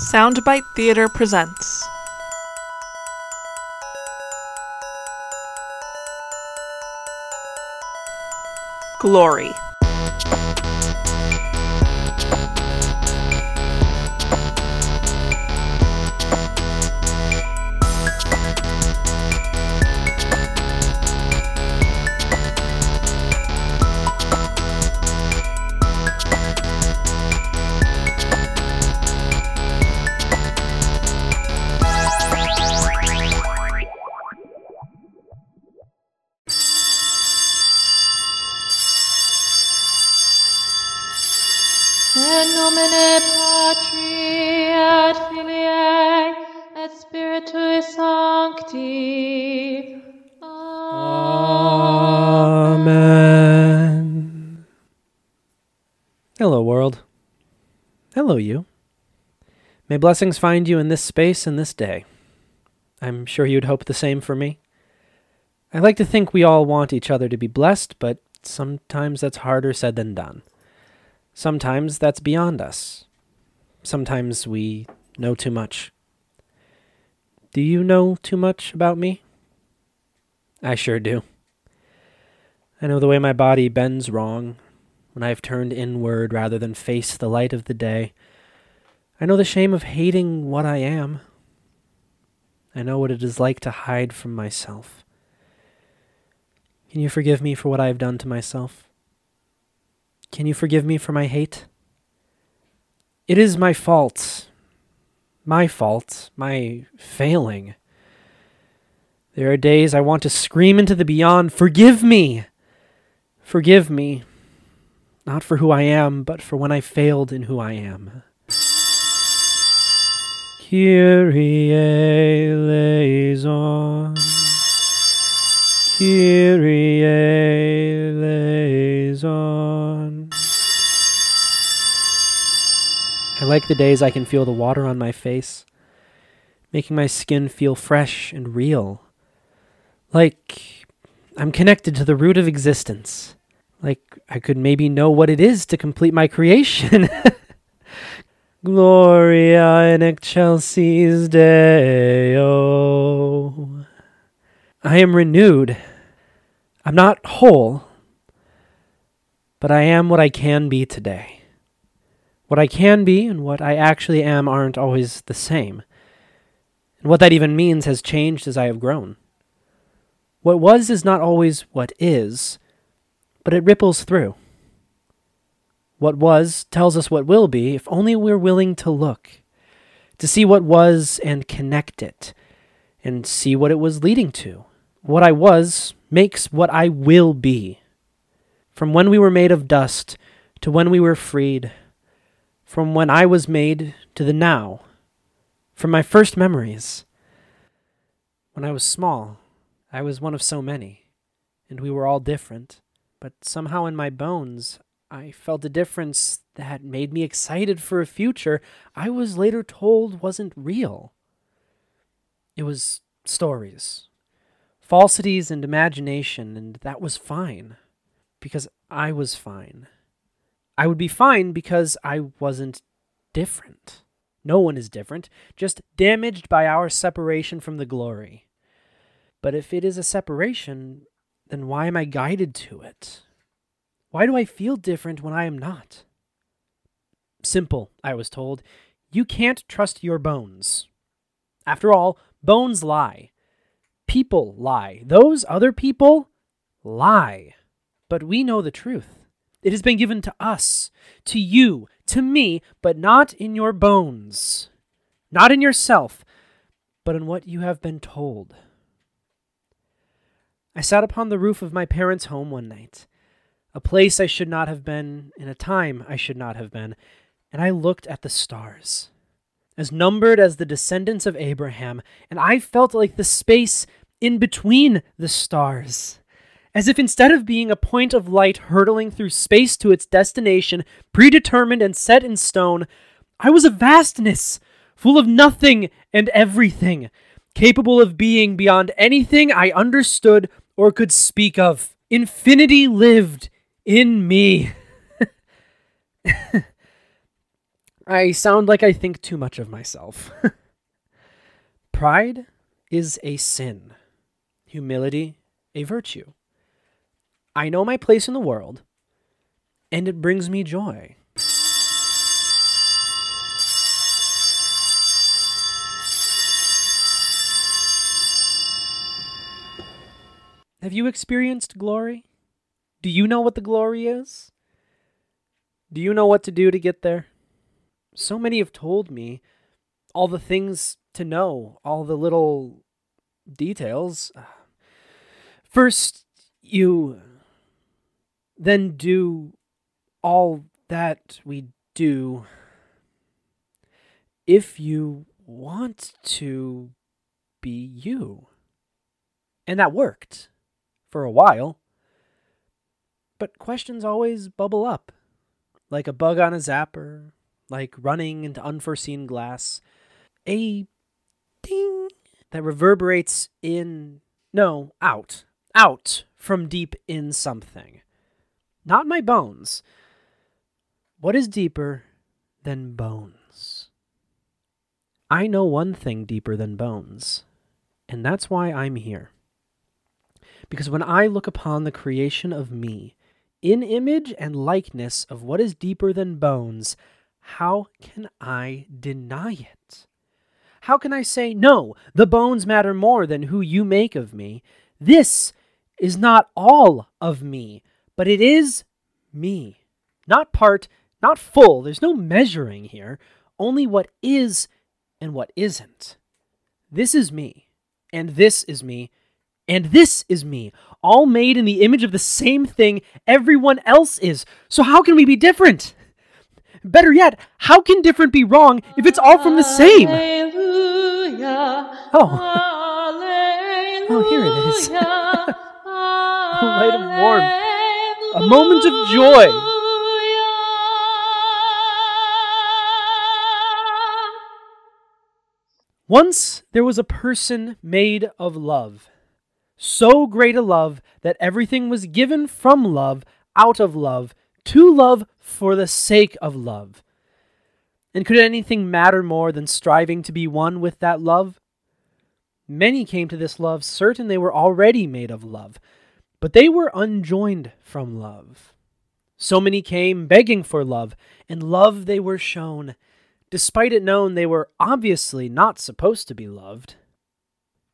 Soundbite Theater presents. Glory. Hello, world. Hello, you. May blessings find you in this space and this day. I'm sure you'd hope the same for me. I like to think we all want each other to be blessed, but sometimes that's harder said than done. Sometimes that's beyond us. Sometimes we know too much. Do you know too much about me? I sure do. I know the way my body bends wrong when I have turned inward rather than face the light of the day. I know the shame of hating what I am. I know what it is like to hide from myself. Can you forgive me for what I have done to myself? Can you forgive me for my hate? It is my fault. My fault. My failing. There are days I want to scream into the beyond, Forgive me! Forgive me. Not for who I am, but for when I failed in who I am. Kyrie eleison. Kyrie eleison. I like the days I can feel the water on my face, making my skin feel fresh and real. Like I'm connected to the root of existence. Like I could maybe know what it is to complete my creation. Gloria in excelsis Deo. I am renewed. I'm not whole, but I am what I can be today. What I can be and what I actually am aren't always the same. And what that even means has changed as I have grown. What was is not always what is, but it ripples through. What was tells us what will be if only we're willing to look, to see what was and connect it, and see what it was leading to. What I was makes what I will be. From when we were made of dust to when we were freed, from when I was made to the now, from my first memories. When I was small, I was one of so many, and we were all different, but somehow in my bones, I felt a difference that made me excited for a future I was later told wasn't real. It was stories, falsities, and imagination, and that was fine, because I was fine. I would be fine because I wasn't different. No one is different, just damaged by our separation from the glory. But if it is a separation, then why am I guided to it? Why do I feel different when I am not? Simple, I was told. You can't trust your bones. After all, bones lie. People lie. Those other people lie. But we know the truth. It has been given to us, to you, to me, but not in your bones. Not in yourself, but in what you have been told. I sat upon the roof of my parents' home one night, a place I should not have been, in a time I should not have been, and I looked at the stars, as numbered as the descendants of Abraham, and I felt like the space in between the stars. As if instead of being a point of light hurtling through space to its destination, predetermined and set in stone, I was a vastness, full of nothing and everything, capable of being beyond anything I understood or could speak of. Infinity lived in me. I sound like I think too much of myself. Pride is a sin, humility, a virtue. I know my place in the world, and it brings me joy. Have you experienced glory? Do you know what the glory is? Do you know what to do to get there? So many have told me all the things to know, all the little details. First, you then do all that we do if you want to be you. And that worked for a while. But questions always bubble up, like a bug on a zapper, like running into unforeseen glass. A ding that reverberates in, no, out, out from deep in something. Not my bones. What is deeper than bones? I know one thing deeper than bones, and that's why I'm here. Because when I look upon the creation of me, in image and likeness of what is deeper than bones, how can I deny it? How can I say, no, the bones matter more than who you make of me? This is not all of me, but it is me. Not part, not full. There's no measuring here, only what is and what isn't. This is me, and this is me, and this is me, all made in the image of the same thing everyone else is. So how can we be different? Better yet, how can different be wrong if it's all from the same? Oh. Oh, here it is. a light of warmth. A moment of joy. Once there was a person made of love. So great a love that everything was given from love, out of love, to love for the sake of love. And could anything matter more than striving to be one with that love? Many came to this love certain they were already made of love, but they were unjoined from love. So many came begging for love, and love they were shown, despite it known they were obviously not supposed to be loved.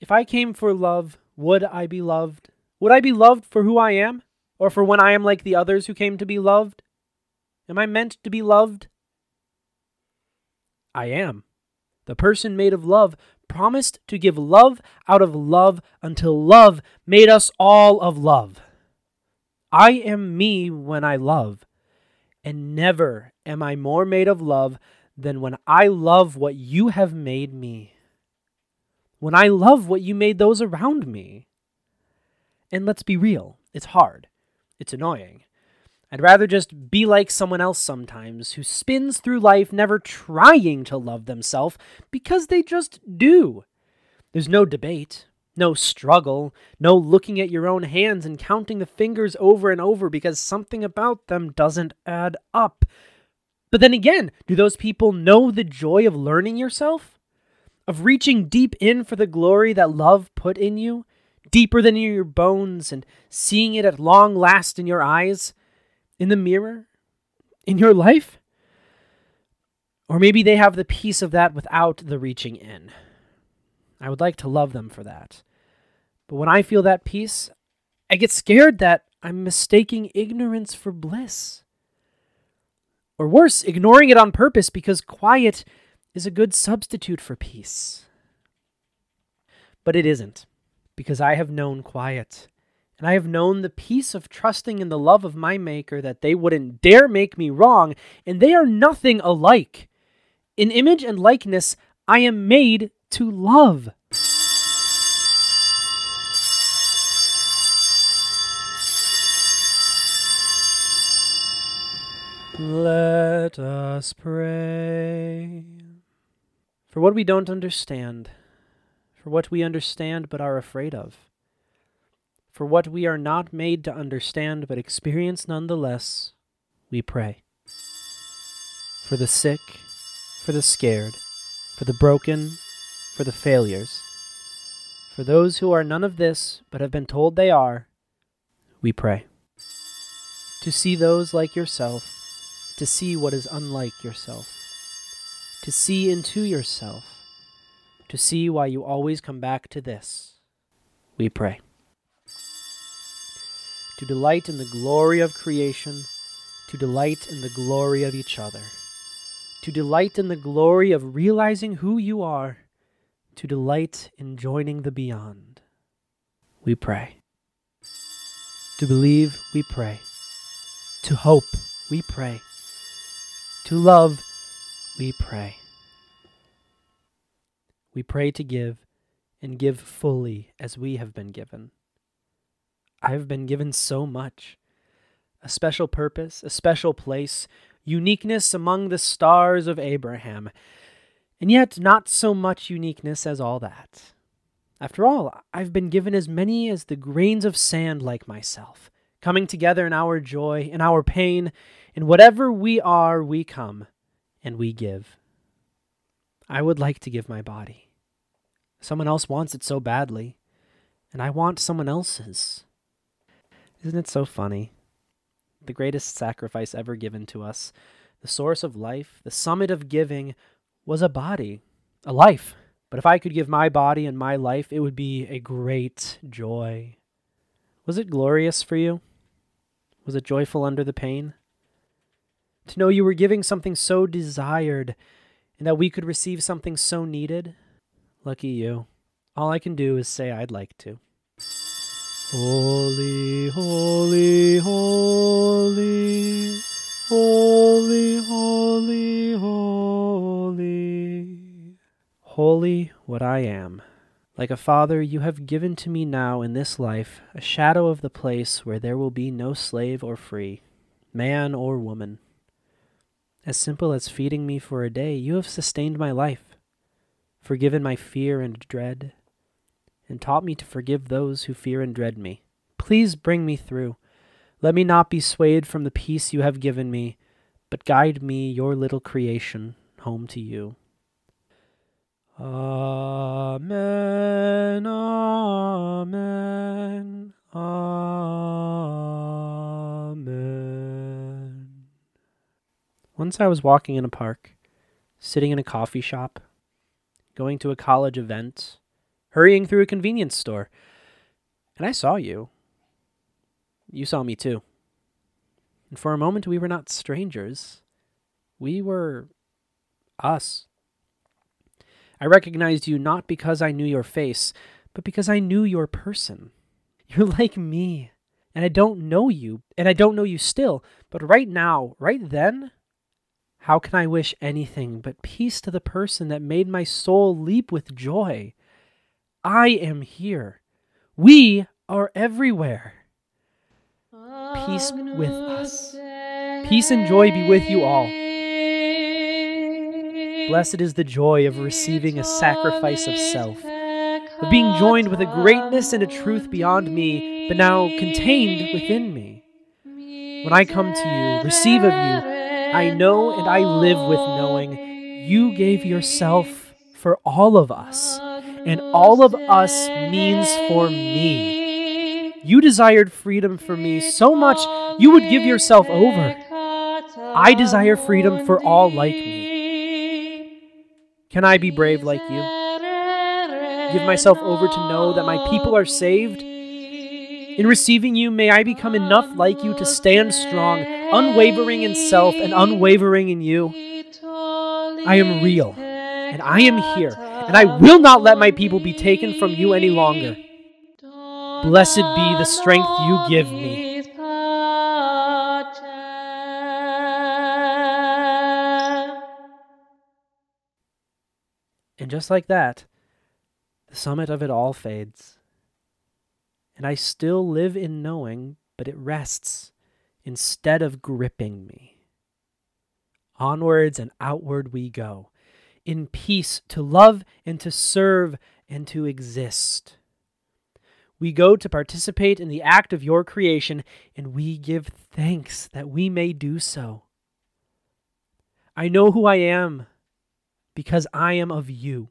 If I came for love, would I be loved? Would I be loved for who I am? Or for when I am like the others who came to be loved? Am I meant to be loved? I am. The person made of love promised to give love out of love until love made us all of love. I am me when I love, and never am I more made of love than when I love what you have made me. When I love what you made those around me. And let's be real, it's hard. It's annoying. I'd rather just be like someone else sometimes who spins through life never trying to love themselves because they just do. There's no debate, no struggle, no looking at your own hands and counting the fingers over and over because something about them doesn't add up. But then again, do those people know the joy of learning yourself? Of reaching deep in for the glory that love put in you? Deeper than in your bones and seeing it at long last in your eyes? In the mirror? In your life? Or maybe they have the peace of that without the reaching in. I would like to love them for that. But when I feel that peace, I get scared that I'm mistaking ignorance for bliss. Or worse, ignoring it on purpose because quiet is a good substitute for peace. But it isn't, because I have known quiet, and I have known the peace of trusting in the love of my Maker that they wouldn't dare make me wrong, and they are nothing alike. In image and likeness, I am made to love. Let us pray. For what we don't understand, for what we understand but are afraid of, for what we are not made to understand but experience nonetheless, we pray. For the sick for the scared, for the broken, for the failures. For those who are none of this but have been told they are, we pray. To see those like yourself, to see what is unlike yourself, to see into yourself, to see why you always come back to this, we pray. To delight in the glory of creation, to delight in the glory of each other, to delight in the glory of realizing who you are, to delight in joining the beyond, we pray. To believe, we pray. To hope, we pray. To love, we pray. We pray to give and give fully as we have been given. I have been given so much a special purpose, a special place, uniqueness among the stars of Abraham, and yet not so much uniqueness as all that. After all, I've been given as many as the grains of sand like myself, coming together in our joy, in our pain, in whatever we are, we come and we give. I would like to give my body. Someone else wants it so badly, and I want someone else's. Isn't it so funny? The greatest sacrifice ever given to us, the source of life, the summit of giving, was a body, a life. But if I could give my body and my life, it would be a great joy. Was it glorious for you? Was it joyful under the pain? To know you were giving something so desired and that we could receive something so needed? Lucky you. All I can do is say I'd like to. Holy, holy, holy, holy, holy, holy. Holy what I am. Like a father, you have given to me now in this life a shadow of the place where there will be no slave or free, man or woman. As simple as feeding me for a day, you have sustained my life, forgiven my fear and dread, and taught me to forgive those who fear and dread me. Please bring me through. Let me not be swayed from the peace you have given me, but guide me, your little creation, home to you. Amen, amen, amen. Once I was walking in a park, sitting in a coffee shop, going to a college event, hurrying through a convenience store, and I saw you. You saw me too. And for a moment, we were not strangers. We were us. I recognized you not because I knew your face, but because I knew your person. You're like me, and I don't know you, and I don't know you still, but right now, right then, how can I wish anything but peace to the person that made my soul leap with joy? I am here. We are everywhere. Peace with us. Peace and joy be with you all. Blessed is the joy of receiving a sacrifice of self, of being joined with a greatness and a truth beyond me, but now contained within me. When I come to you, receive of you, I know and I live with knowing you gave yourself for all of us, and all of us means for me. You desired freedom for me so much you would give yourself over. I desire freedom for all like me. Can I be brave like you? Give myself over to know that my people are saved? In receiving you, may I become enough like you to stand strong, unwavering in self and unwavering in you. I am real, and I am here, and I will not let my people be taken from you any longer. Blessed be the strength you give me. And just like that, the summit of it all fades. And I still live in knowing, but it rests instead of gripping me. Onwards and outward we go, in peace to love and to serve and to exist. We go to participate in the act of your creation, and we give thanks that we may do so. I know who I am because I am of you.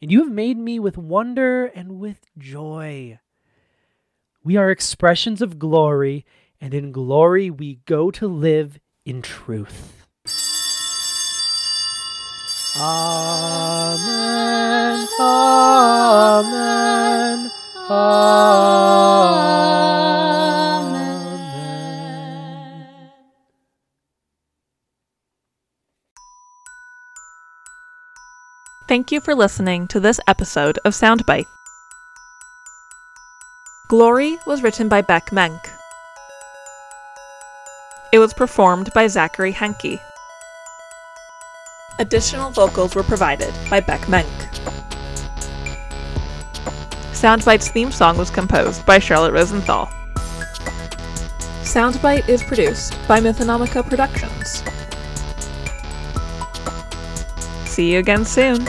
And you have made me with wonder and with joy. We are expressions of glory, and in glory we go to live in truth. Amen. Amen. Amen. Thank you for listening to this episode of Soundbite. Glory was written by Beck Menk. It was performed by Zachary Henke. Additional vocals were provided by Beck Menk. Soundbite's theme song was composed by Charlotte Rosenthal. Soundbite is produced by Mythonomica Productions. See you again soon.